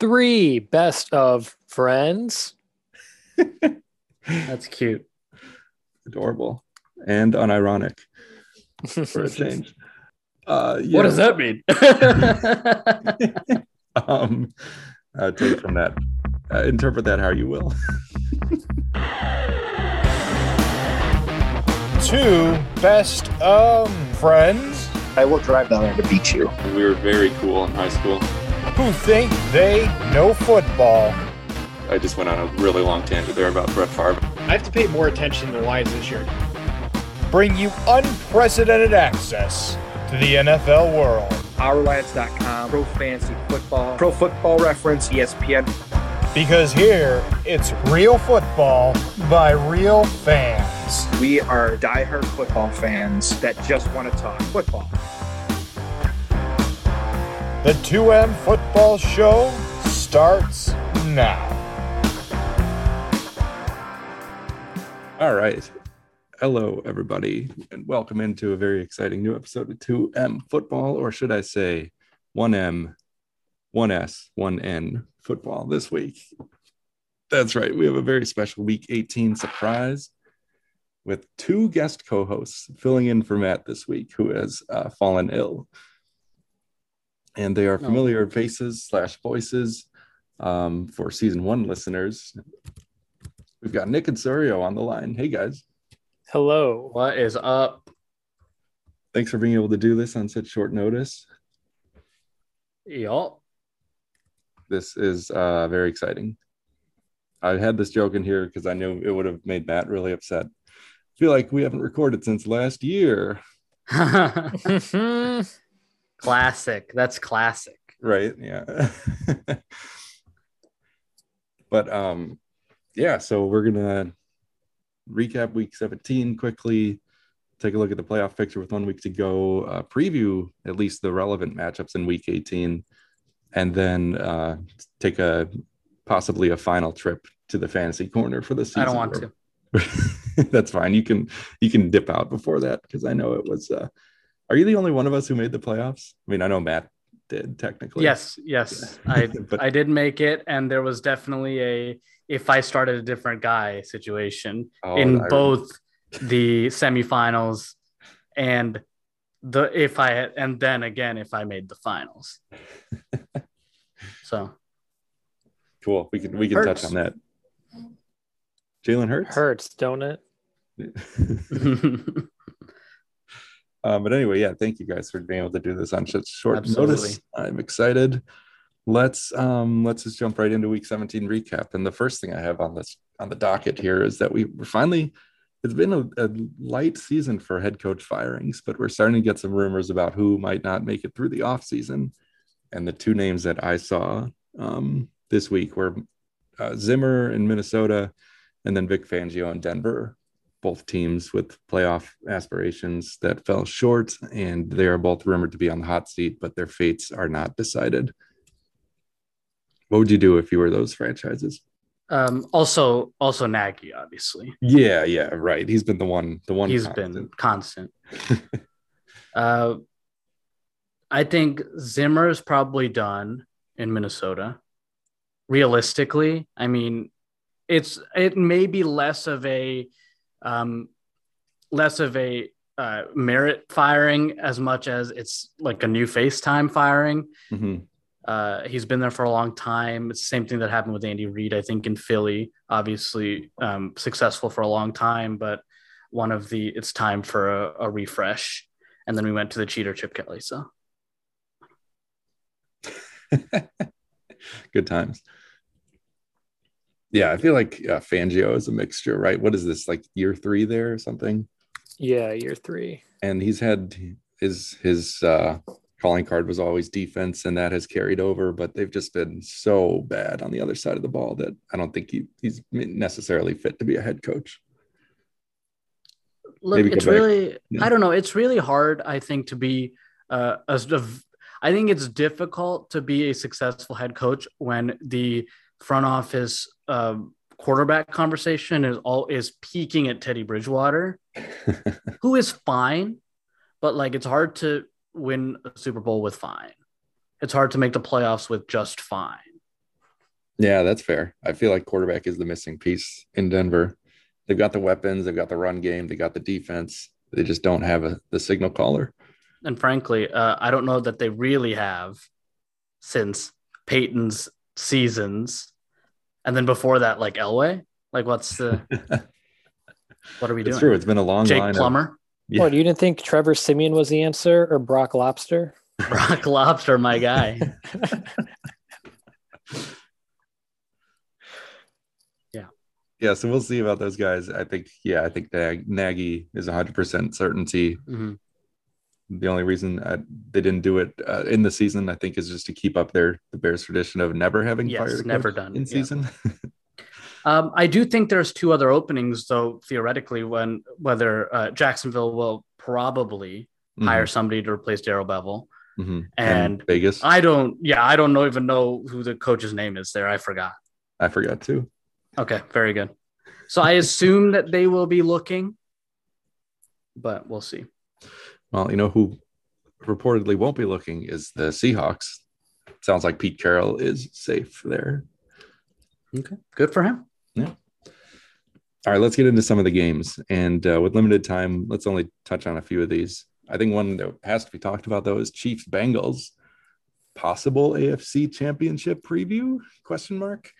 Three best of friends. That's cute. Adorable and unironic for a change. Uh, yeah. What does that mean? um, uh, take from that. Uh, interpret that how you will. Two best um friends I will drive down there to beat you. We were very cool in high school. Who think they know football. I just went on a really long tangent there about Brett Favre. I have to pay more attention to the Lions this year. Bring you unprecedented access to the NFL world. OurLions.com, Pro Fantasy Football, Pro Football Reference, ESPN. Because here it's real football by real fans. We are diehard football fans that just want to talk football. The 2M Football Show starts now. All right. Hello, everybody, and welcome into a very exciting new episode of 2M Football, or should I say 1M, 1S, 1N football this week. That's right. We have a very special week 18 surprise with two guest co hosts filling in for Matt this week, who has uh, fallen ill. And they are Oh. familiar faces slash voices um, for season one listeners. We've got Nick and Sorio on the line. Hey, guys. Hello. what is up? Thanks for being able to do this on such short notice. Y'all. This is uh, very exciting. I had this joke in here because I knew it would have made Matt really upset. I feel like we haven't recorded since last year, classic. That's classic. right? Yeah. but um, yeah. So we're gonna recap week 17 quickly. Take a look at the playoff picture with one week to go. Uh, preview at least the relevant matchups in week 18, and then uh, take a possibly a final trip to the fantasy corner for the season. I don't want to. That's fine. You can you can dip out before that because I know it was. Uh, are you the only one of us who made the playoffs? I mean, I know Matt did technically. Yes, yes. I But- I did make it, and there was definitely a if I started a different guy situation Oh, in I- both the semifinals and the if I and then again if I made the finals. so Cool. We can we can Hurts. touch on that. Jalen Hurts. Hurts, don't it? um, but anyway, yeah, thank you guys for being able to do this on such short Absolutely. notice. I'm excited. Let's um let's just jump right into week 17 recap. And the first thing I have on this on the docket here is that we we're finally it's been a, a light season for head coach firings, but we're starting to get some rumors about who might not make it through the offseason. And the two names that I saw um, this week were uh, Zimmer in Minnesota and then Vic Fangio in Denver, both teams with playoff aspirations that fell short, and they are both rumored to be on the hot seat, but their fates are not decided. What would you do if you were those franchises? um also also Nagy obviously. Yeah, yeah, right. He's been the one, the one. He's constant. been constant. uh, I think Zimmer is probably done in Minnesota. Realistically, I mean, it's it may be less of a um, less of a uh, merit firing as much as it's like a new FaceTime firing. Mhm. Uh, he's been there for a long time. It's the same thing that happened with Andy Reid, I think, in Philly. Obviously, um, successful for a long time, but one of the it's time for a, a refresh. And then we went to the cheater Chip Kelly. So Good times. Yeah, I feel like uh, Fangio is a mixture, right? What is this like year three there or something? Yeah, year three. and he's had his his uh calling card was always defense and that has carried over but they've just been so bad on the other side of the ball that i don't think he, he's necessarily fit to be a head coach look, Maybe it's really Yeah. I don't know. It's really hard, I think, to be uh, as of. I think it's difficult to be a successful head coach when the front office um, quarterback conversation is all is peaking at Teddy Bridgewater, who is fine, but like it's hard to win a Super Bowl with fine. It's hard to make the playoffs with just fine. Yeah, that's fair. I feel like quarterback is the missing piece in Denver. They've got the weapons, they've got the run game, they got the defense. They just don't have a, the signal caller. And frankly, uh, I don't know that they really have since Peyton's seasons, and then before that, like Elway. Like, what's the what are we doing? It's doing? true. It's been a long time. Jake line. of- Plummer, Yeah. What, you didn't think Trevor Siemian was the answer or Brock Lobster? Brock Lobster, my guy. yeah, Yeah. so we'll see about those guys. I think, yeah, I think Nag- Nagy is 100% certainty. Mhm. The only reason I, they didn't do it uh, in the season, I think, is just to keep up their the Bears tradition of never having Yes, fired never done, in yeah. season. Um, I do think there's two other openings, though. Theoretically, when whether uh, Jacksonville will probably hire somebody to replace Darrell Bevell, Mhm. and Vegas. I don't. Yeah, I don't know even know who the coach's name is there. I forgot. I forgot too. Okay, very good. So I assume that they will be looking, but we'll see. Well, you know who reportedly won't be looking is the Seahawks. Sounds like Pete Carroll is safe there. Okay, good for him. Yeah. All right, let's get into some of the games. And uh, with limited time, let's only touch on a few of these. I think one that has to be talked about though is Chiefs Bengals possible AFC Championship preview? Question mark.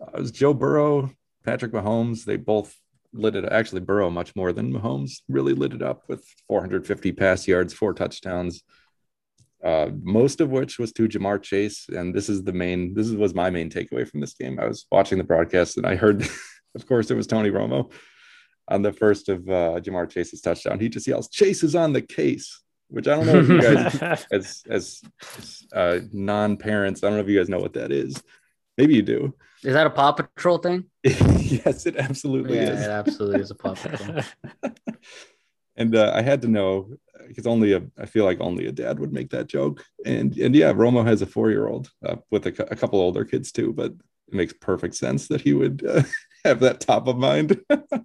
Uh, it was Joe Burrow, Patrick Mahomes. They both lit it. Actually, Burrow much more than Mahomes really lit it up with 450 pass yards, four touchdowns. Uh, most of which was to Ja'Marr Chase, and this is the main. This is, was my main takeaway from this game. I was watching the broadcast and I heard of course, it was Tony Romo on the first of uh, Ja'Marr Chase's touchdown. He just yells, "Chase is on the case," which I don't know if you guys, as as, as uh, non-parents, I don't know if you guys know what that is. Maybe you do. Is that a Paw Patrol thing? yes, it absolutely yeah, is. it absolutely is a Paw Patrol. And uh, I had to know because only a I feel like only a dad would make that joke. And and yeah, Romo has a four-year-old uh, with a, a couple older kids too, but it makes perfect sense that he would uh, have that top of mind.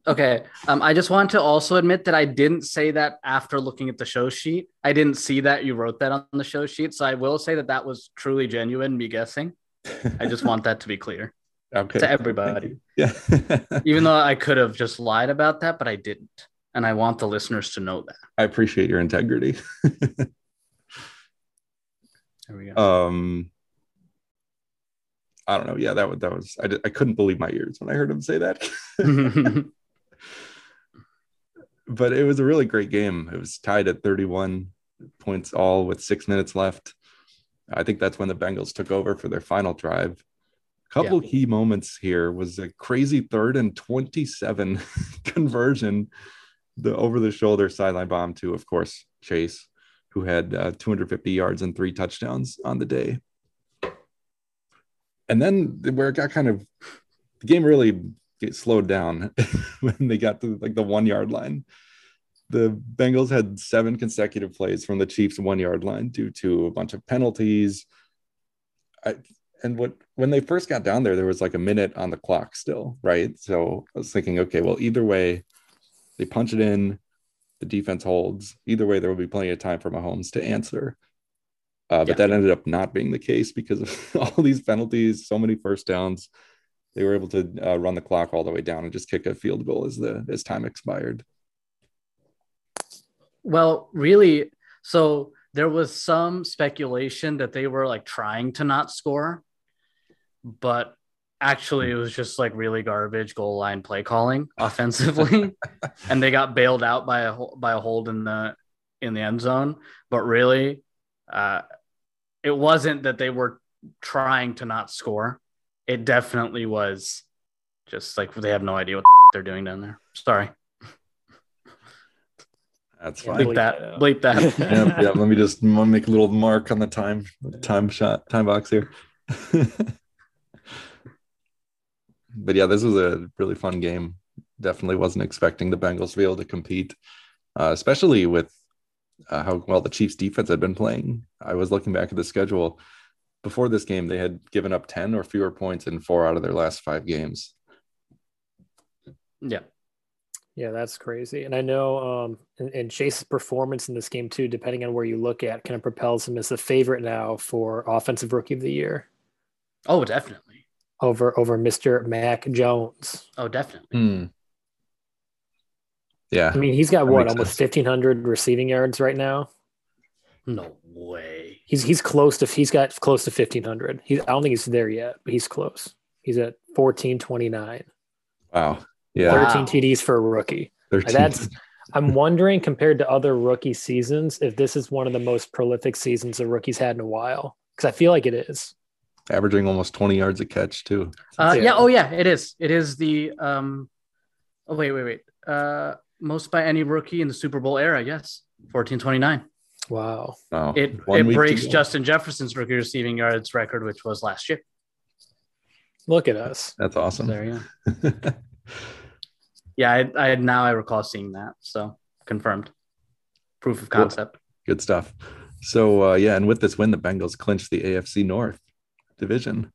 Okay. Um, I just want to also admit that I didn't say that after looking at the show sheet. I didn't see that you wrote that on the show sheet. So I will say that that was truly genuine, me guessing. I just want that to be clear okay. to everybody. Yeah. Even though I could have just lied about that, but I didn't. And I want the listeners to know that. I appreciate your integrity. There we go. Um, I don't know. Yeah, that was that was I, did, I couldn't believe my ears when I heard him say that. but it was a really great game. It was tied at 31 points all with six minutes left. I think that's when the Bengals took over for their final drive. A couple key moments here was a crazy third and 27 conversion, the over the shoulder sideline bomb to, of course, Chase, who had uh, 250 yards and three touchdowns on the day. And then where it got kind of the game really slowed down when they got to like the one yard line. The Bengals had seven consecutive plays from the Chiefs one yard line due to a bunch of penalties. I, and what when they first got down there, there was like a minute on the clock still, right? So I was thinking, okay, well, either way, they punch it in, the defense holds. Either way, there will be plenty of time for Mahomes to answer. Uh, but Yeah. that ended up not being the case because of all these penalties, so many first downs. They were able to uh, run the clock all the way down and just kick a field goal as the as time expired. Well, really, so there was some speculation that they were like trying to not score, but actually it was just like really garbage goal line play calling offensively, and they got bailed out by a by a hold in the in the end zone. But really, uh, it wasn't that they were trying to not score. It definitely was just like they have no idea what they're doing down there. Sorry, That's fine. bleep bleep that. that. Bleep that. yeah, yeah, let me just make a little mark on the time time shot time box here. but yeah, this was a really fun game. Definitely wasn't expecting the Bengals to be able to compete, uh, especially with uh, how well the Chiefs defense had been playing. I was looking back at the schedule before this game; they had given up ten or fewer points in four out of their last five games. yeah. Yeah, that's crazy. And I know um and, and Chase's performance in this game too, depending on where you look at, kind of propels him as the favorite now for offensive rookie of the year. Oh, definitely. over over Mr. Mac Jones. Oh, definitely. Hmm. Yeah. I mean, he's got That what almost fifteen hundred receiving yards right now. No way. He's he's close to he's got close to fifteen hundred. He's I don't think he's there yet, but he's close. He's at fourteen twenty nine. Wow. Yeah. Wow. Thirteen TDs for a rookie. 13. That's I'm wondering compared to other rookie seasons if this is one of the most prolific seasons a rookie's had in a while. Because I feel like it is. averaging almost 20 yards a catch too. Uh, Yeah. yeah. Oh, yeah. It is. It is the. Um, oh wait, wait, wait. Uh, most by any rookie in the Super Bowl era. Yes, fourteen twenty nine. Wow. Wow. It One it week breaks. Justin Jefferson's rookie receiving yards record, which was last year. Look at us. That's awesome. There, yeah. Yeah, I, I now I recall seeing that. So confirmed. Proof of Cool. concept. Good stuff. So uh, yeah, and with this win, the Bengals clinched the AFC North division.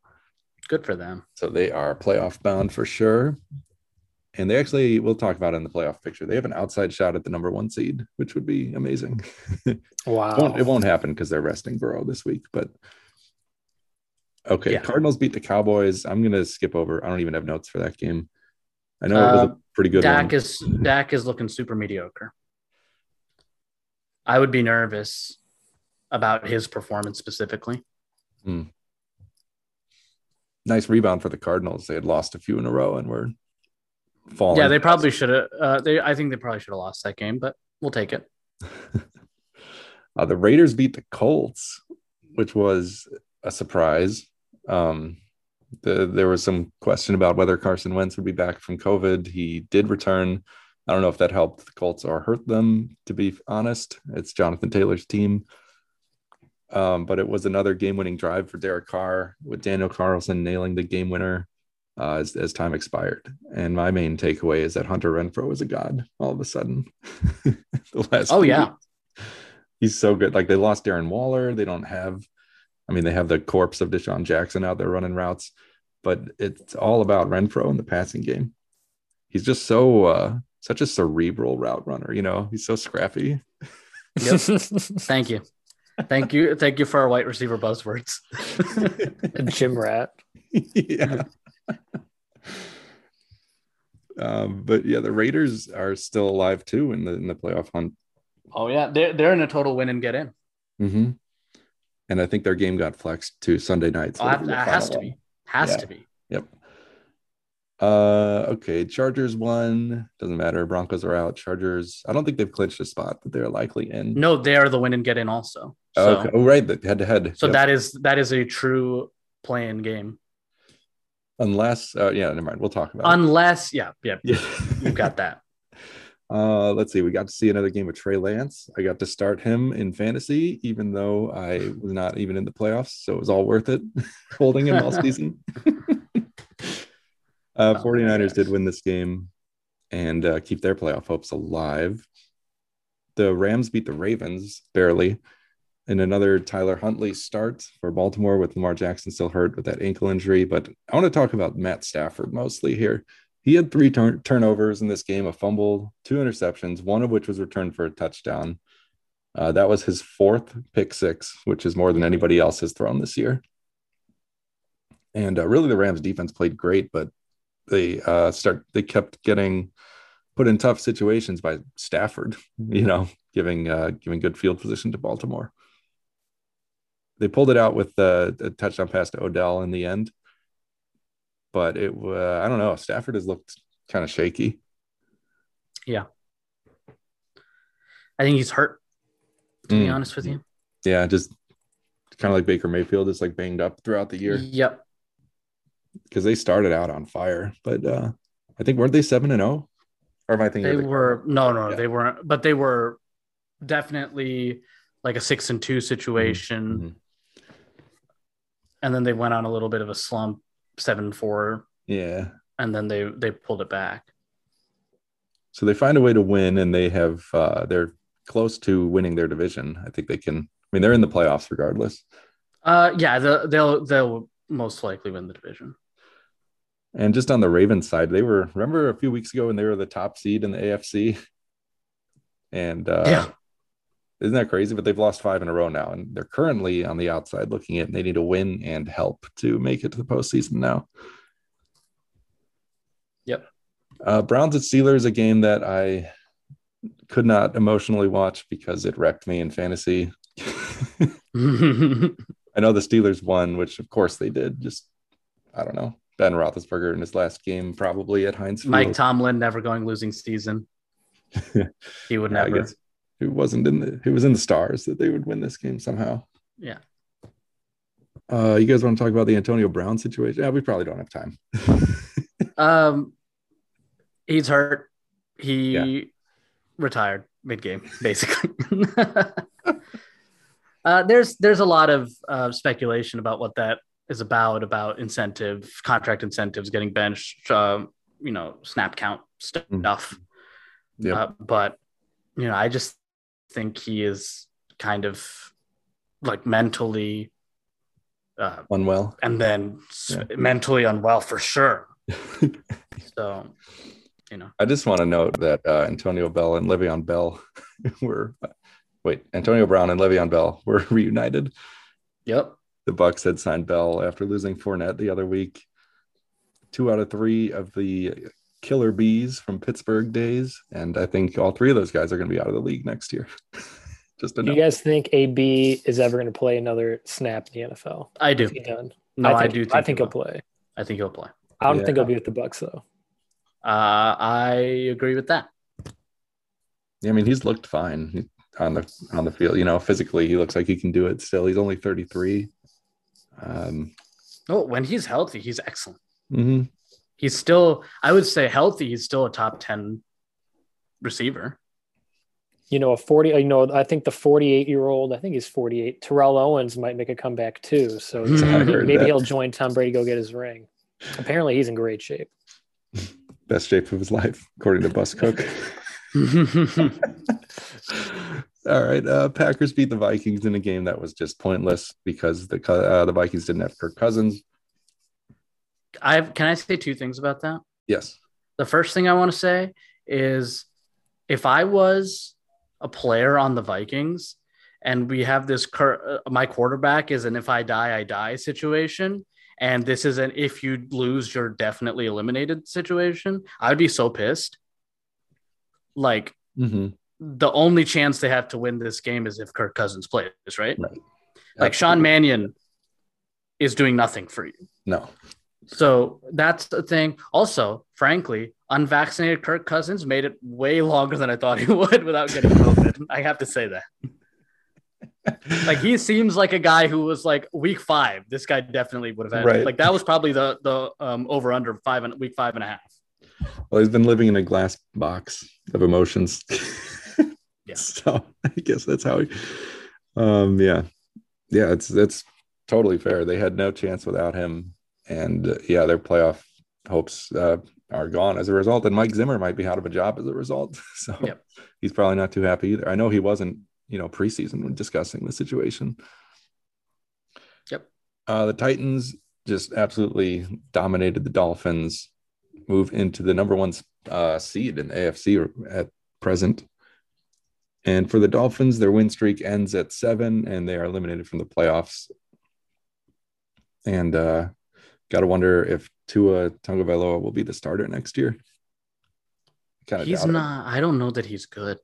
Good for them. So they are playoff bound for sure. And they actually, we'll talk about it in the playoff picture. They have an outside shot at the number one seed, which would be amazing. It Wow. won't, it won't happen because they're resting Burrow this week. But okay, Yeah. Cardinals beat the Cowboys. I'm gonna skip over. I don't even have notes for that game. I know it was a Uh, pretty good Dak one. is Dak is looking super mediocre. I would be nervous about his performance specifically. nice rebound for the Cardinals. They had lost a few in a row and were falling. Yeah, they probably should have. Uh, they I think they probably should have lost that game, but we'll take it. Uh, the Raiders beat the Colts, which was a surprise. Um, the, there was some question about whether Carson Wentz would be back from COVID. He did return. I don't know if that helped the Colts or hurt them, to be honest. It's Jonathan Taylor's team. Um, but it was another game winning drive for Derek Carr with Daniel Carlson nailing the game winner uh, as, as time expired. And my main takeaway is that Hunter Renfrow is a god all of a sudden. the last Oh yeah, weeks he's so good. Like they lost Darren Waller. They don't have, I mean, they have the corpse of DeSean Jackson out there running routes, but it's all about Renfrow in the passing game. He's just so uh such a cerebral route runner, you know, he's so scrappy. thank you, thank you, thank you for our white receiver buzzwords. Jim Rat. yeah. um, but yeah, the Raiders are still alive too in the in the playoff hunt. oh yeah, they're they're in a total win and get in. Mm-hmm. And I think their game got flexed to Sunday night. so Oh, that, that has to one. be, has Yeah. to be. Yep. Uh, okay. Chargers won. Doesn't matter. Broncos are out. Chargers. I don't think they've clinched a spot, but they're likely in. No, they are the win and get in also. Oh, So, okay. Oh, right. Head to head. so Yep. that is that is a true play-in game. unless, uh, yeah, never mind. We'll talk about it. Unless, yeah, yeah, it. you've got that. Uh, let's see. We got to see another game with Trey Lance. I got to start him in fantasy, even though I was not even in the playoffs. So it was all worth it holding him all season. uh, Oh 49ers did win this game and uh, keep their playoff hopes alive. The Rams beat the Ravens barely in another Tyler Huntley start for Baltimore with Lamar Jackson still hurt with that ankle injury. But I want to talk about Matt Stafford mostly here. He had three turn- turnovers in this game, a fumble, two interceptions, one of which was returned for a touchdown. Uh, that was his fourth pick six, which is more than anybody else has thrown this year. And uh, really, the Rams defense played great, but they uh, start they kept getting put in tough situations by Stafford. You know, giving uh, giving good field position to Baltimore. They pulled it out with uh, a touchdown pass to Odell in the end, but it uh, I don't know. Stafford has looked kind of shaky. Yeah, I think he's hurt. To be Mm. honest with you. Yeah, just kind of like Baker Mayfield, just like banged up throughout the year Yep. because they started out on fire. But uh, I think weren't they seven and zero? Or am I thinking? They the- were no, no, Yeah. they weren't. But they were definitely like a six and two situation, Mhm. and then they went on a little bit of a slump, seven four, Yeah. and then they they pulled it back. So they find a way to win, and they have uh, they're close to winning their division. I think they can. I mean, they're in the playoffs regardless. Uh, yeah, the, they'll they'll most likely win the division. And just on the Ravens side, they were remember a few weeks ago when they were the top seed in the AFC, and uh, Yeah. Isn't that crazy? But they've lost five in a row now, and they're currently on the outside looking at. They need to win and help to make it to the postseason now. Yep. Uh, Browns at Steelers, a game that I could not emotionally watch because it wrecked me in fantasy. I know the Steelers won, which of course they did. Just I don't know. Ben Roethlisberger in his last game, probably at Heinz Field. Mike Tomlin never going losing season. he would I never. guess it wasn't in the it was in the stars that they would win this game somehow. Yeah. Uh, you guys want to talk about the Antonio Brown situation? Yeah, we probably don't have time. Um, he's hurt. He Yeah. retired mid game, basically. uh, there's there's a lot of uh, speculation about what that is about, about incentive, contract incentives, getting benched, uh, you know, snap count stuff. Yep. Uh, but you know, I just think he is kind of like mentally uh, Unwell. and then Yeah. mentally unwell for sure. so, you know, I just want to note that uh, Antonio Bell and Le'Veon Bell were wait, Antonio Brown and Le'Veon Bell were reunited. yep. The Bucks had signed Bell after losing Fournette the other week. Two out of three of the killer bees from Pittsburgh days, and I think all three of those guys are going to be out of the league next year. just to Do know. you guys think AB is ever going to play another snap in the NFL? I do. Done? No, I, think, do. Think I think he he'll play. I think he'll play. I don't Yeah. think he'll be with the Bucks though. Uh, I agree with that. Yeah, I mean, he's looked fine on the on the field. You know, physically, he looks like he can do it. Still, he's only thirty three. Um, Oh, when he's healthy, he's excellent. mhm. He's still, I would say, healthy. He's still a top ten receiver. You know, a 40, you know, I think the 48 year old, I think he's 48. Terrell Owens might make a comeback too. So I maybe that. he'll join Tom Brady, go get his ring. Apparently, he's in great shape. Best shape of his life, according to Bus Cook. All right, uh, Packers beat the Vikings in a game that was just pointless because the uh, the Vikings didn't have Kirk Cousins. I have, can I say two things about that? Yes, The first thing I want to say is if I was a player on the Vikings and we have this cur- uh, my quarterback is an if I die I die situation and this is an if you lose you're definitely eliminated situation, I'd be so pissed. Like hmm the only chance they have to win this game is if Kirk Cousins plays, right? Right. Like Sean Mannion is doing nothing for you. no, So that's the thing. Also, frankly, unvaccinated Kirk Cousins made it way longer than I thought he would without getting COVID. I have to say that. Like he seems like a guy who was like week five. This guy definitely would have had Right. like that was probably the the um, over under five and week five and a half. well, he's been living in a glass box of emotions. Yeah. So I guess that's how. He, um. Yeah. Yeah. It's it's totally fair. They had no chance without him, and uh, yeah, their playoff hopes uh, are gone as a result. And Mike Zimmer might be out of a job as a result. So Yep. he's probably not too happy either. I know he wasn't, you know, preseason when discussing the situation. Yep. Uh, the Titans just absolutely dominated the Dolphins, move into the number one uh, seed in AFC at present. And for the Dolphins, their win streak ends at seven, and they are eliminated from the playoffs. And uh, got to wonder if Tua Tagovailoa will be the starter next year. Kind of He's not. I don't know that he's good.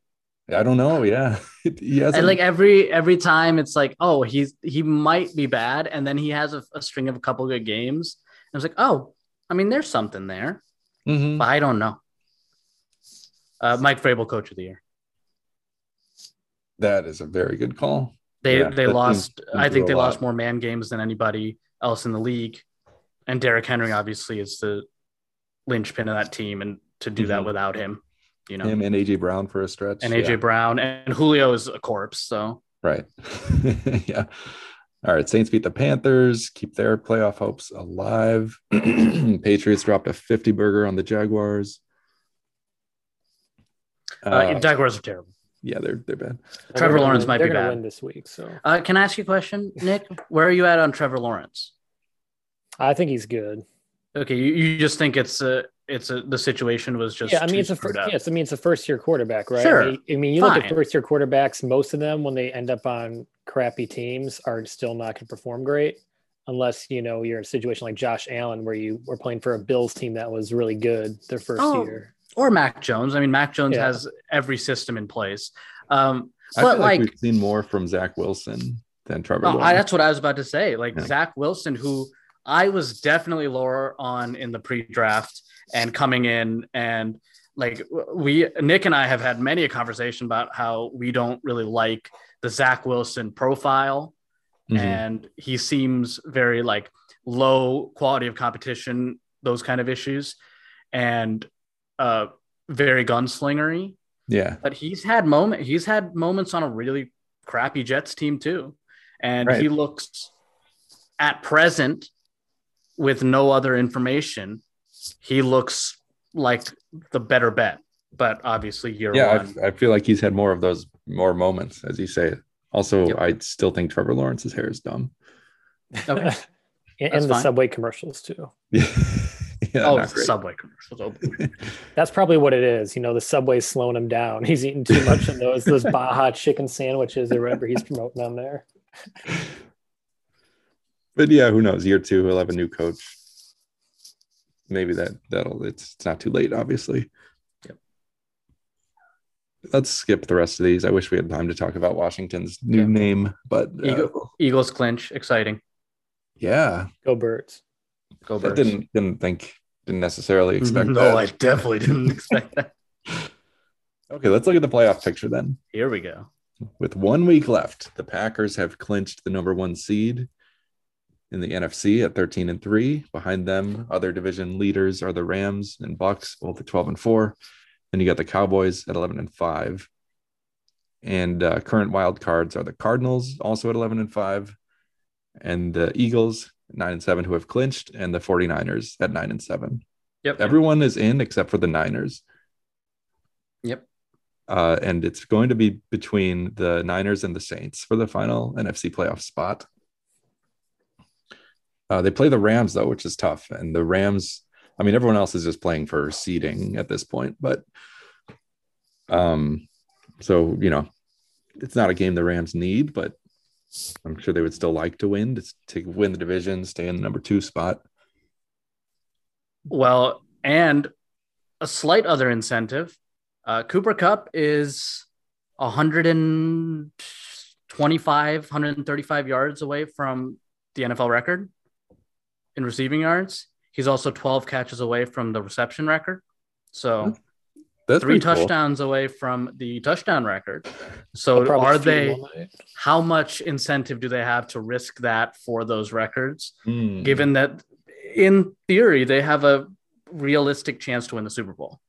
I don't know. Yeah, he. And like every every time, it's like, oh, he's he might be bad, and then he has a, a string of a couple good games. And I was like, oh, I mean, there's something there, Mhm. but I don't know. Uh, Mike Vrabel, coach of the year. that is a very good call. They Yeah, they lost. I think they lot. lost more man games than anybody else in the league. And Derrick Henry obviously is the linchpin of that team, and to do that Mhm. without him, you know, Him and AJ Brown for a stretch. and AJ Yeah. Brown and Julio is a corpse. So Right. yeah. All right. Saints beat the Panthers, keep their playoff hopes alive. Patriots dropped a 50 burger on the Jaguars. uh, Uh, Jaguars are terrible. yeah, they're they're bad. Trevor they're gonna Lawrence win- might they're be gonna bad. win this week. So Uh, can I ask you a question, Nick? Where are you at on Trevor Lawrence? I think he's good. Okay, you, you just think it's uh, it's a the situation was just yeah, I mean too it's a first, up. yes, I mean it's a first year quarterback, right? Sure. I mean, I mean, you look at first year quarterbacks, most of them when they end up on crappy teams are still not going to perform great unless you know you're in a situation like Josh Allen where you were playing for a Bills team that was really good their first Oh, year. or Mac Jones. I mean, Mac Jones Yeah. has every system in place. Um, I but feel like, like, we've seen more from Zach Wilson than Trevor Oh, I, that's what I was about to say. Like Yeah. Zach Wilson, who I was definitely lower on in the pre-draft and coming in and like we Nick and I have had many a conversation about how we don't really like the Zach Wilson profile Mhm. and he seems very like low quality of competition, those kind of issues, and uh very gunslingery yeah, but he's had moment he's had moments on a really crappy Jets team too. And Right. he looks at present with no other information, he looks like the better bet. But obviously year yeah. one. I, I feel like he's had more of those more moments, as you say. Also, Yep. I still think Trevor Lawrence's hair is dumb. Okay. and, and the fine. subway commercials too. Yeah, yeah oh, the subway commercials. Oh. That's probably what it is. You know, the subway's slowing him down. He's eating too much of those those Baja chicken sandwiches or whatever he's promoting on there. But yeah, who knows? Year two, he'll have a new coach. Maybe that that'll it's, it's not too late, obviously. Yep. Let's skip the rest of these. I wish we had time to talk about Washington's new Okay. name, but uh, Eagle- Eagles clinch, exciting. yeah, Go birds. Go that Birds. didn't didn't think didn't necessarily expect no, that. I definitely didn't expect that. Okay, let's look at the playoff picture then. Here we go. With one week left, the Packers have clinched the number one seed in the NFC at 13 and 3. Behind them, other division leaders are the Rams and Bucks, both at 12 and 4. Then you got the Cowboys at 11 and 5. And uh, current wild cards are the Cardinals, also at 11 and 5, and the Eagles, 9 and 7, who have clinched, and the 49ers at 9 and 7. Yep. Everyone is in except for the Niners. Yep. Uh, and it's going to be between the Niners and the Saints for the final NFC playoff spot. Uh, they play the Rams though, which is tough. And the Rams, I mean, everyone else is just playing for seeding at this point, but um, so you know, it's not a game the Rams need, but I'm sure they would still like to win to, to win the division, stay in the number two spot. Well, and a slight other incentive. Uh, Cooper Kupp is 125, 135 yards away from the NFL record in receiving yards. He's also 12 catches away from the reception record. So That's three pretty cool. touchdowns away from the touchdown record. So are they, him all night. how much incentive do they have to risk that for those records? Hmm. given that in theory they have a realistic chance to win the Super Bowl.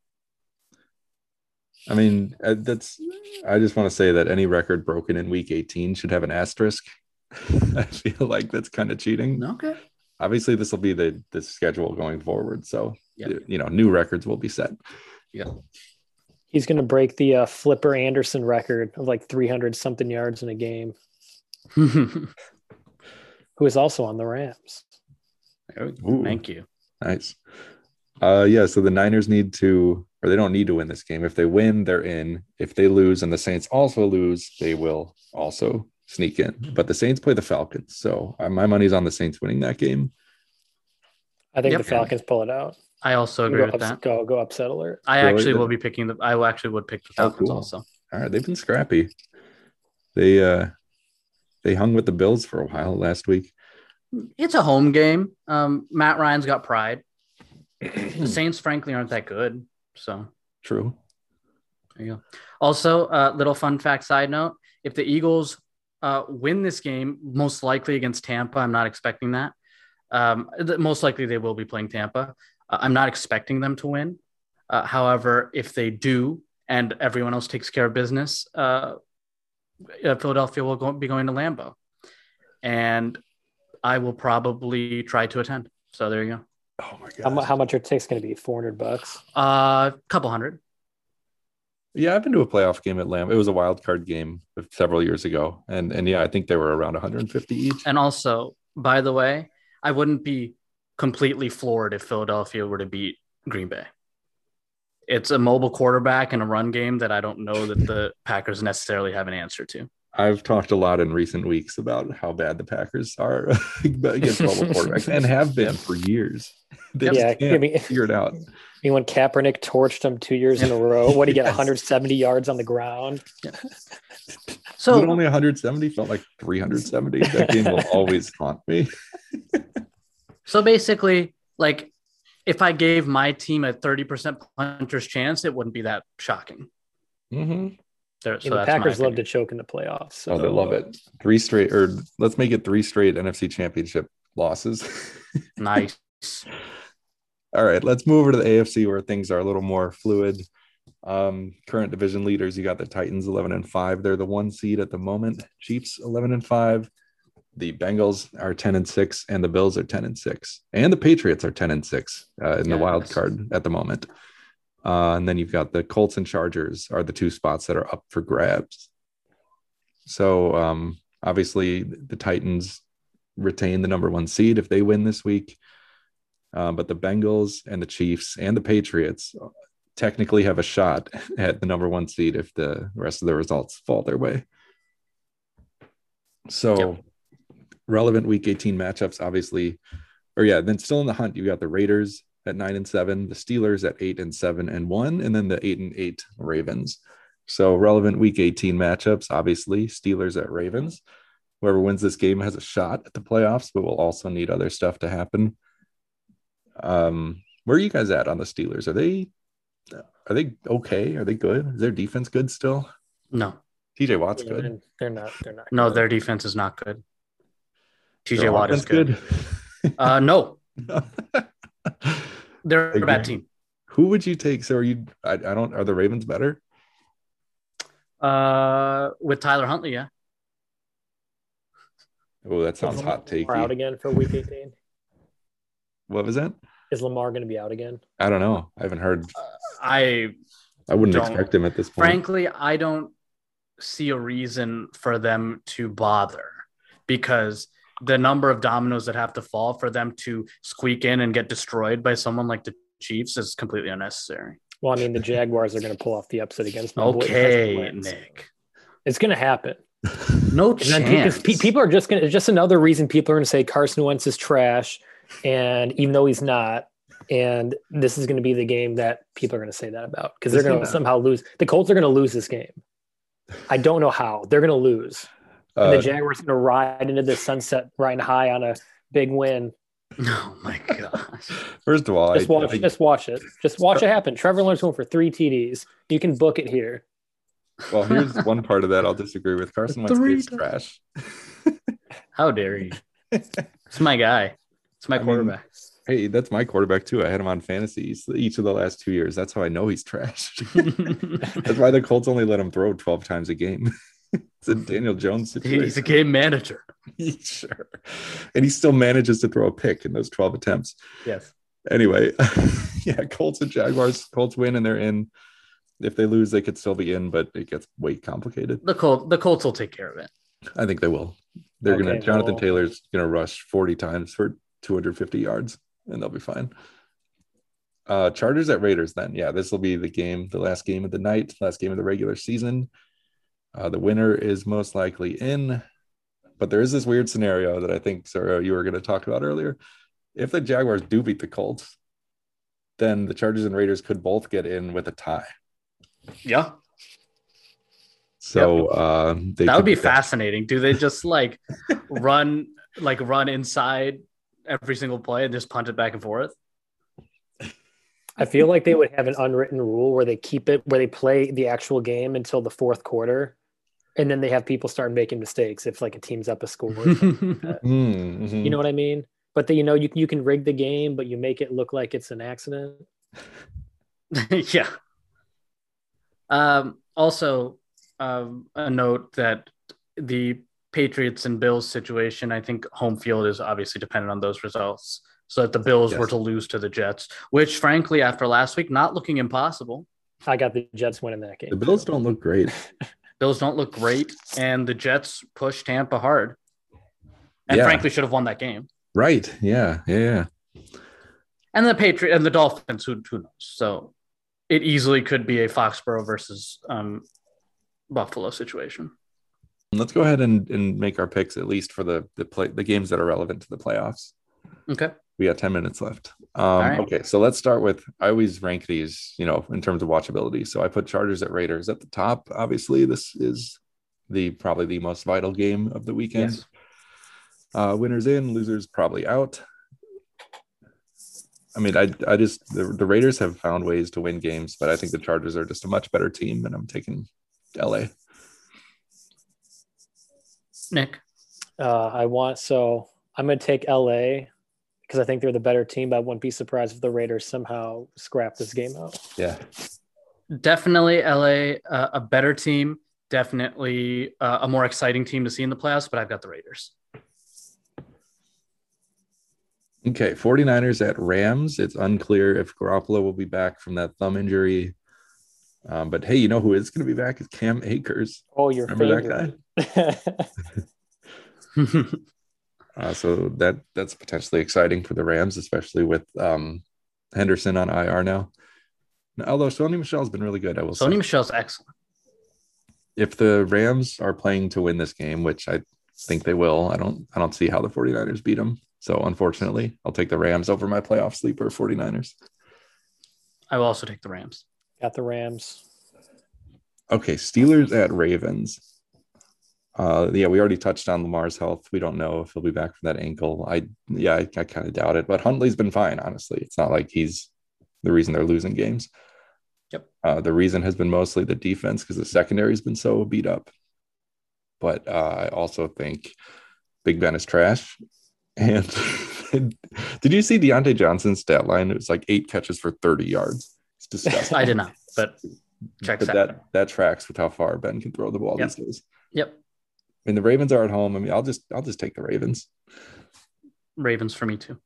I mean, uh, that's. I just want to say that any record broken in Week 18 should have an asterisk. I feel like that's kind of cheating. Okay. Obviously, this will be the the schedule going forward, so Yep. you know, new records will be set. Yeah. He's going to break the uh, Flipper Anderson record of like 300 something yards in a game, who is also on the Rams. Ooh. Thank you. Nice. Uh, yeah. So the Niners need to, or they don't need to win this game. If they win, they're in. If they lose, and the Saints also lose, they will also sneak in. But the Saints play the Falcons, so uh, my money's on the Saints winning that game. I think Yep. the Falcons pull it out. I also agree with ups- that. go, go upset alert. I Really? actually will be picking the. I actually would pick the Oh, Falcons cool. also. All right, they've been scrappy. They uh, they hung with the Bills for a while last week. It's a home game. Um, Matt Ryan's got pride. the Saints, frankly, aren't that good. So True. there you go. Also, uh, little fun fact side note: if the Eagles uh, win this game, most likely against Tampa, I'm not expecting that. Um, th- most likely they will be playing Tampa. Uh, I'm not expecting them to win. Uh, however, if they do, and everyone else takes care of business, uh, uh, Philadelphia will go- be going to Lambeau, and I will probably try to attend. So there you go. Oh my How, god. how much are tickets going to be? 400 bucks. A uh, couple hundred. Yeah, I've been to a playoff game at Lamb. It was a wild card game several years ago, and and yeah, I think they were around 150 each. And also, by the way, I wouldn't be completely floored if Philadelphia were to beat Green Bay. It's a mobile quarterback and a run game that I don't know that the Packers necessarily have an answer to. I've talked a lot in recent weeks about how bad the Packers are against mobile quarterbacks and have been for years. They Yeah, just can't I mean- figure it out. I mean, when Kaepernick torched him two years in a row, what did he get? Yes. 170 yards on the ground. So So only 170 felt like 370. That game will always haunt me. So basically, like if I gave my team a 30% puncher's chance, it wouldn't be that shocking. Mm-hmm. There, so mean, the Packers love to choke in the playoffs. So. Oh, they love it. Three straight, or let's make it three straight NFC championship losses. Nice. All right, let's move over to the AFC where things are a little more fluid. Um, current division leaders, you got the Titans 11 and 5. They're the one seed at the moment. Chiefs 11 and 5. The Bengals are 10 and 6, and the Bills are 10 and 6. And the Patriots are 10 and 6 uh, in the wild card at the moment. Uh, and then you've got the Colts and Chargers are the two spots that are up for grabs. So um, obviously, the Titans retain the number one seed if they win this week. Uh, but the Bengals and the Chiefs and the Patriots technically have a shot at the number one seed if the rest of the results fall their way. So, Yep. relevant week 18 matchups, obviously, or yeah, then still in the hunt, you got the Raiders at nine and seven, the Steelers at eight and seven and one, and then the eight and eight Ravens. So, relevant week 18 matchups, obviously, Steelers at Ravens. Whoever wins this game has a shot at the playoffs, but will also need other stuff to happen. Um, where are you guys at on the Steelers? Are they are they okay? Are they good? Is their defense good still? No, TJ Watt's Yeah, good. they're- They're not. They're not. no, good. their defense is not good. TJ Their Watt is offense good. Uh, no, they're a bad team. Who would you take? So are you? I, I don't. Are the Ravens better? Uh, with Tyler Huntley, yeah. Oh, that sounds hot Lamar out again for week 18. What was that? Is Lamar going to be out again? I don't know. I haven't heard. Uh, I I wouldn't expect him at this point. frankly, I don't see a reason for them to bother because the number of dominoes that have to fall for them to squeak in and get destroyed by someone like the Chiefs is completely unnecessary. Well, I mean, the Jaguars are going to pull off the upset against my boy Okay, Carson Nick. It's going to happen. No And because chance. people are just going to, it's just another reason people are going to say Carson Wentz is trash. And even though he's not, and this is going to be the game that people are going to say that about because they're going to somehow lose. The Colts are going to lose this game. I don't know how. They're going to lose. And Uh, the Jaguars are going to ride into the sunset riding high on a big win. oh my gosh. first of all, Just watch, I think, just watch it. Just watch it happen. Trevor Lawrence going for three TDs. You can book it here. well, here's one part of that I'll disagree with. Carson Wentz Three is trash. How dare you? It's my guy. It's my I mean, quarterback. Hey, that's my quarterback too. I had him on fantasies each of the last two years. That's how I know he's trash. That's why the Colts only let him throw 12 times a game. it's a mm-hmm. Daniel Jones situation. He's a game manager. sure. And he still manages to throw a pick in those 12 attempts. Yes. Anyway, yeah, Colts and Jaguars. Colts win and they're in. If they lose, they could still be in, but it gets way complicated. The Colts, the Colts will take care of it. I think they will. They're Okay, gonna Jonathan well- Taylor's gonna rush 40 times for 250 yards and they'll be fine. Uh Chargers at Raiders then. Yeah, this will be the game, the last game of the night, last game of the regular season. Uh, the winner is most likely in, but there is this weird scenario that I think Sarah you were going to talk about earlier. If the Jaguars do beat the Colts, then the Chargers and Raiders could both get in with a tie. Yeah. So uh, they that would be fascinating. Do they just like run like run inside every single play and just punt it back and forth? I feel like they would have an unwritten rule where they keep it where they play the actual game until the fourth quarter, and then they have people start making mistakes if like a team's up a score. Mm, mhm. you know what I mean? But the, you know you you can rig the game, but you make it look like it's an accident. yeah. Um, also, um, a note that the Patriots and Bills situation, I think home field is obviously dependent on those results. So that the Bills were to lose to the Jets, which frankly, after last week, not looking impossible. I got the Jets winning that game. the Bills don't look great. Bills don't look great, and the Jets push Tampa hard. And Yeah. frankly, should have won that game. Right. Yeah. Yeah. Yeah. And the Patriot and the Dolphins, who who knows? So it easily could be a Foxborough versus um, Buffalo situation. Let's go ahead and, and make our picks at least for the the play the games that are relevant to the playoffs. Okay. We got 10 minutes left. Um, right. Okay, so let's start with I always rank these, you know, in terms of watchability. So I put Chargers at Raiders at the top. Obviously, this is the probably the most vital game of the weekend. Yes. Uh, winners in, losers probably out. I mean, I I just the, the Raiders have found ways to win games, but I think the Chargers are just a much better team, and I'm taking LA. Nick. Uh, I want so I'm going to take LA because I think they're the better team. But I wouldn't be surprised if the Raiders somehow scrap this game out. Yeah, Definitely LA, uh, a better team. Definitely uh, a more exciting team to see in the playoffs, but I've got the Raiders. Okay, 49ers at Rams. It's unclear if Garoppolo will be back from that thumb injury. Um, but hey, you know who is going to be back is Cam Akers. Oh, your Remember that favorite. Uh, so that that's potentially exciting for the Rams, especially with um, Henderson on IR now. Now, Although Sony Michel's been really good, I will Sony say. Michel's excellent. If the Rams are playing to win this game, which I think they will, I don't I don't see how the 49ers beat them. So unfortunately, I'll take the Rams over my playoff sleeper 49ers. I will also take the Rams. Got the Rams. Okay, Steelers at Ravens. Uh, yeah, we already touched on Lamar's health. We don't know if he'll be back from that ankle. I yeah, I, I kind of doubt it. But Huntley's been fine, honestly. It's not like he's the reason they're losing games. Yep. Uh, the reason has been mostly the defense because the secondary's been so beat up. But uh, I also think Big Ben is trash. And did you see Diontae Johnson's stat line? It was like eight catches for 30 yards. It's disgusting. I did not, but but out. that that tracks with how far Ben can throw the ball Yep. these days. Yep. I mean, the Ravens are at home. I mean, I'll just I'll just take the Ravens. Ravens for me too.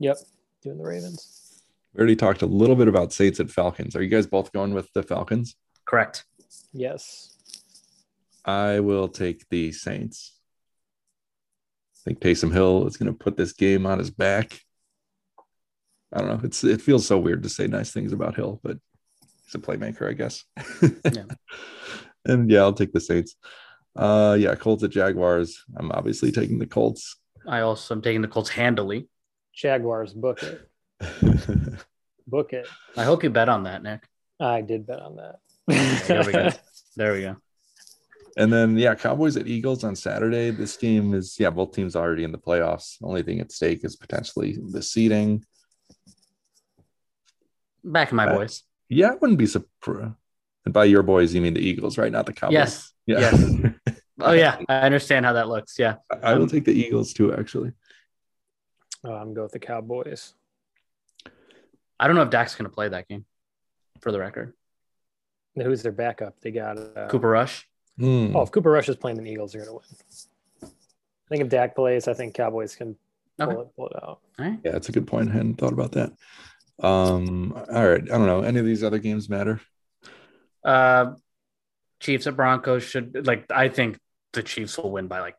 Yep, doing the Ravens. We already talked a little bit about Saints and Falcons. Are you guys both going with the Falcons? Correct. Yes. I will take the Saints. I think Taysom Hill is going to put this game on his back. I don't know. It's it feels so weird to say nice things about Hill, but he's a playmaker, I guess. Yeah. And yeah, I'll take the Saints. Uh, yeah, Colts at Jaguars. I'm obviously taking the Colts. I also am taking the Colts handily. Jaguars, book it. Book it. I hope you bet on that, Nick. I did bet on that. There we go. There we go. And then yeah, Cowboys at Eagles on Saturday. This game is yeah, both teams already in the playoffs. Only thing at stake is potentially the seeding. Back in my Uh, boys. Yeah, I wouldn't be surprised. And by your boys, you mean the Eagles, right? Not the Cowboys. Yes. Yeah. Yes. Oh yeah, I understand how that looks. Yeah. I will take the Eagles too, actually. Oh, I'm going with the Cowboys. I don't know if Dak's going to play that game. For the record, Who's their backup? They got uh, Cooper Rush. Hmm. Oh, if Cooper Rush is playing, then the Eagles are going to win. I think if Dak plays, I think Cowboys can pull, it, pull it out. All right. Yeah, it's a good point. I hadn't thought about that. Um, all right. I don't know. Any of these other games matter? Uh, Chiefs at Broncos should like. I think the Chiefs will win by like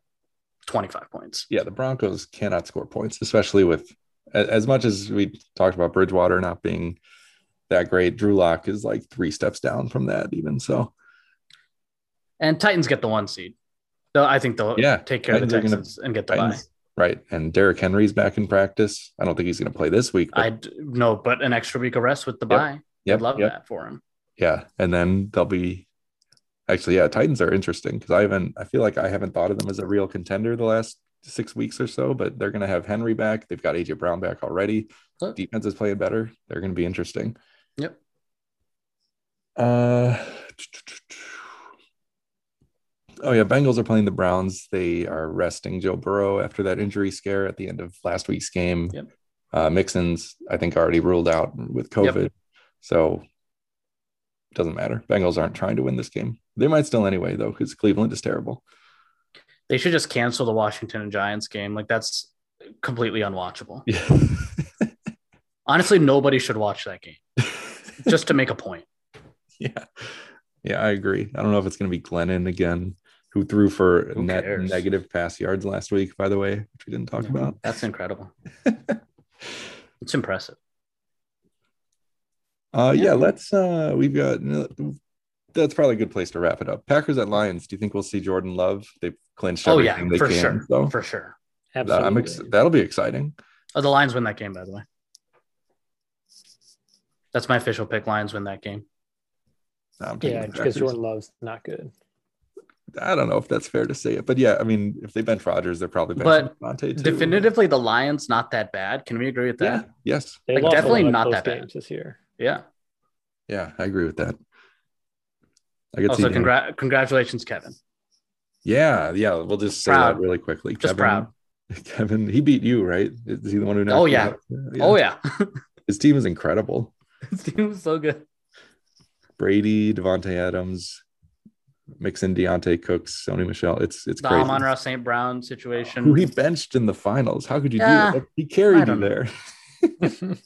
twenty five points. Yeah, the Broncos cannot score points, especially with as much as we talked about Bridgewater not being that great. Drew Lock is like three steps down from that, even so. And Titans get the one seed. Though I think they'll Yeah, take care of the Titans gonna- and get the bye. Titans- Right. And Derrick Henry's back in practice. I don't think he's going to play this week. I no, but an extra week of rest with the Yep. bye. Yep, I'd love yep. that for him. Yeah. And then they'll be actually, yeah, Titans are interesting because I haven't, I feel like I haven't thought of them as a real contender the last six weeks or so, but they're going to have Henry back. They've got AJ Brown back already. Look. Defense is playing better. They're going to be interesting. Yep. Uh, oh yeah, Bengals are playing the Browns. They are resting Joe Burrow after that injury scare at the end of last week's game. Yep. Uh, Mixon's, I think, already ruled out with COVID, so it doesn't matter. Bengals aren't trying to win this game. They might still anyway, though, because Cleveland is terrible. They should just cancel the Washington and Giants game. Like that's completely unwatchable. Yeah, Honestly, nobody should watch that game just to make a point. yeah, yeah. I agree. I don't know if it's going to be Glennon again. who threw for Who net cares? negative pass yards last week, by the way, which we didn't talk about. That's incredible. it's impressive. Uh, yeah, Yeah. let's. Uh, we've got. That's probably a good place to wrap it up. Packers at Lions. Do you think we'll see Jordan Love? They've clinched Oh yeah, everything they for can. sure. So For sure. that- Absolutely. I'm ex- that'll be exciting. Oh, the Lions win that game, by the way. That's my official pick. Lions win that game. I'm yeah, because Jordan Love's not good. I don't know if that's fair to say it, but yeah, I mean, if they bench Rodgers, they're probably benching But Davante too. Definitively, the Lions not that bad. Can we agree with Yeah. that? Yes. They Like, definitely not that bad. this year. Yeah. Yeah, I agree with that. I could. Also, congra- congratulations, Kevin. Yeah, yeah. We'll just say Proud. that really quickly. Just proud. Kevin, he beat you, right? Is he the one who? Oh, you yeah. Oh yeah, His team is incredible. His team was so good. Brady, Davante Adams, Mixon, Deontay Cooks, Sony Michel. It's it's The crazy. Amon Ross St. Brown situation. Who he benched in the finals? How could you Yeah, do that? He carried you there.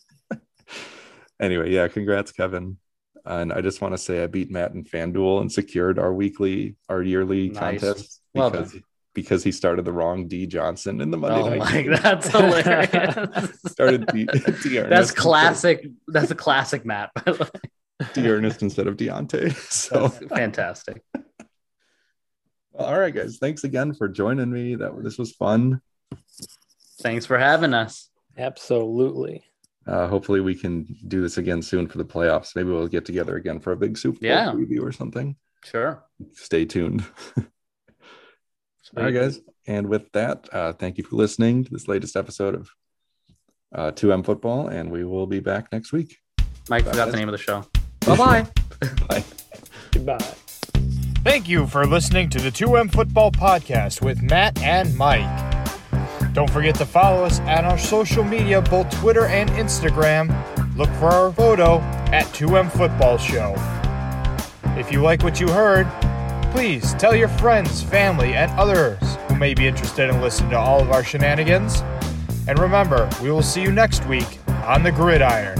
anyway, yeah, congrats, Kevin. And I just want to say I beat Matt in FanDuel and secured our weekly, our yearly Nice. contest Well because because he started the wrong D Johnson in the Monday oh night. my, game. that's hilarious. started D, D that's Ernest classic. That's a classic, Matt. By the way. D'Ernest instead of Diontae. So That's fantastic. all right, guys, thanks again for joining me. That this was fun. Thanks for having us. Absolutely. Uh, hopefully, we can do this again soon for the playoffs. Maybe we'll get together again for a big Super Bowl Yeah. preview or something. Sure. Stay tuned. All right, guys. And with that, uh, thank you for listening to this latest episode of uh, 2M Football, and we will be back next week. Mike Bye, forgot guys. the name of the show. Bye bye. Bye. Goodbye. Thank you for listening to the 2M Football Podcast with Matt and Mike. Don't forget to follow us at our social media, both Twitter and Instagram. Look for our photo at 2M Football Show. If you like what you heard, please tell your friends, family, and others who may be interested in listening to all of our shenanigans. And remember, we will see you next week on the gridiron.